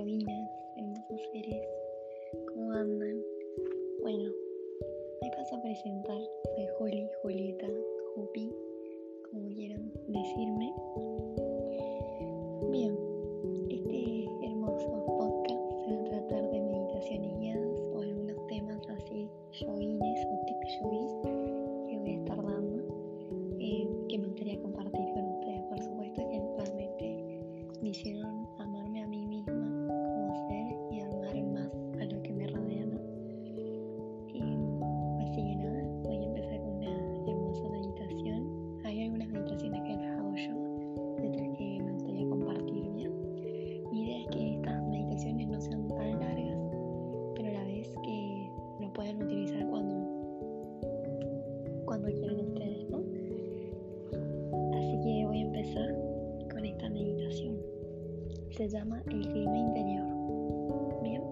Hermosos seres? ¿Cómo andan? Bueno, me paso a presentar. Soy Holly, Julieta, Jupi, como quieran decirme. Bien, este hermoso podcast se va a tratar de meditaciones guiadas o algunos temas así, yo o tips yo que voy a estar Se llama el clima interior. Bien,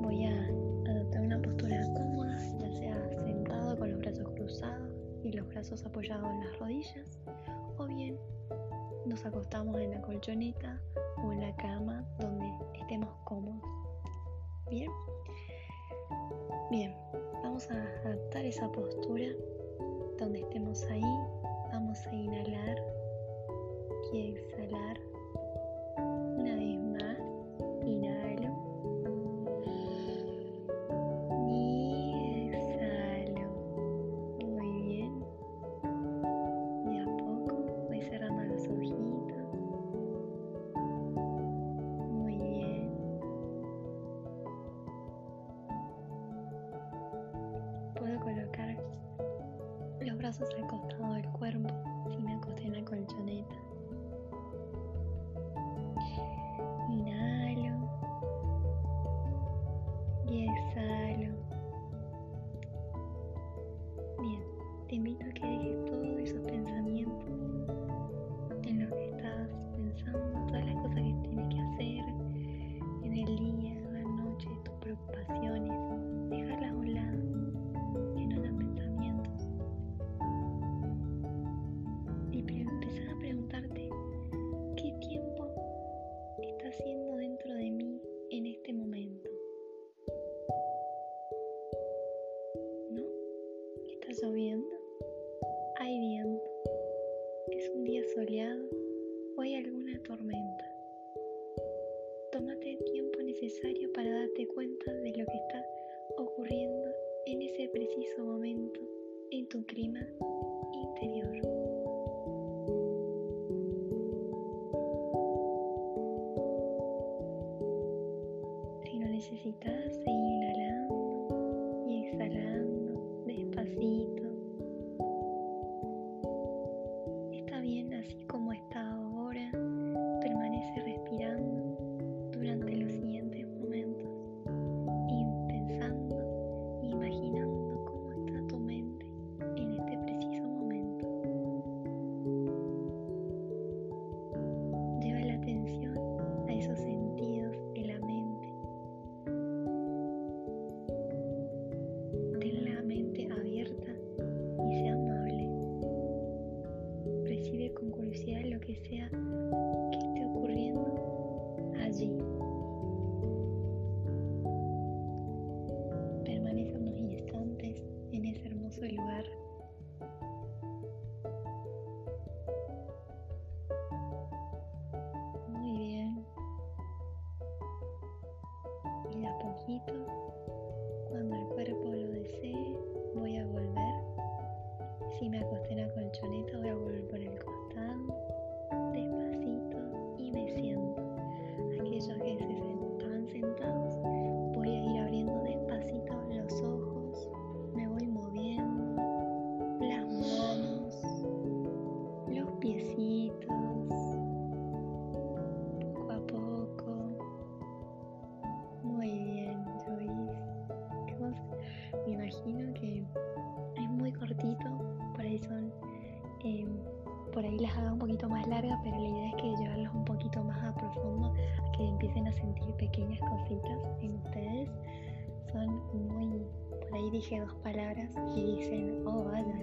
voy a adoptar una postura cómoda, ya sea sentado con los brazos cruzados y los brazos apoyados en las rodillas, o bien nos acostamos en la colchoneta o en la cama donde estemos cómodos. Bien, bien, vamos a adaptar esa postura donde estemos ahí. Vamos a inhalar y exhalar. Una vez más, inhalo. Y exhalo. Muy bien. De a poco voy cerrando los ojitos. Muy bien. Puedo colocar los brazos al costado del cuerpo si me acosté en la colchoneta. Lloviendo? ¿Hay viento? ¿Es un día soleado? ¿O hay alguna tormenta? Tómate el tiempo necesario para darte cuenta de lo que está ocurriendo en ese preciso momento en tu clima interior. Si lo necesitas, feet. Y imagino que es muy cortito, por ahí son, eh, por ahí las haga un poquito más largas, pero la idea es que llevarlos un poquito más a profundo, a que empiecen a sentir pequeñas cositas en ustedes. Son muy, por ahí dije dos palabras y dicen, oh vaya,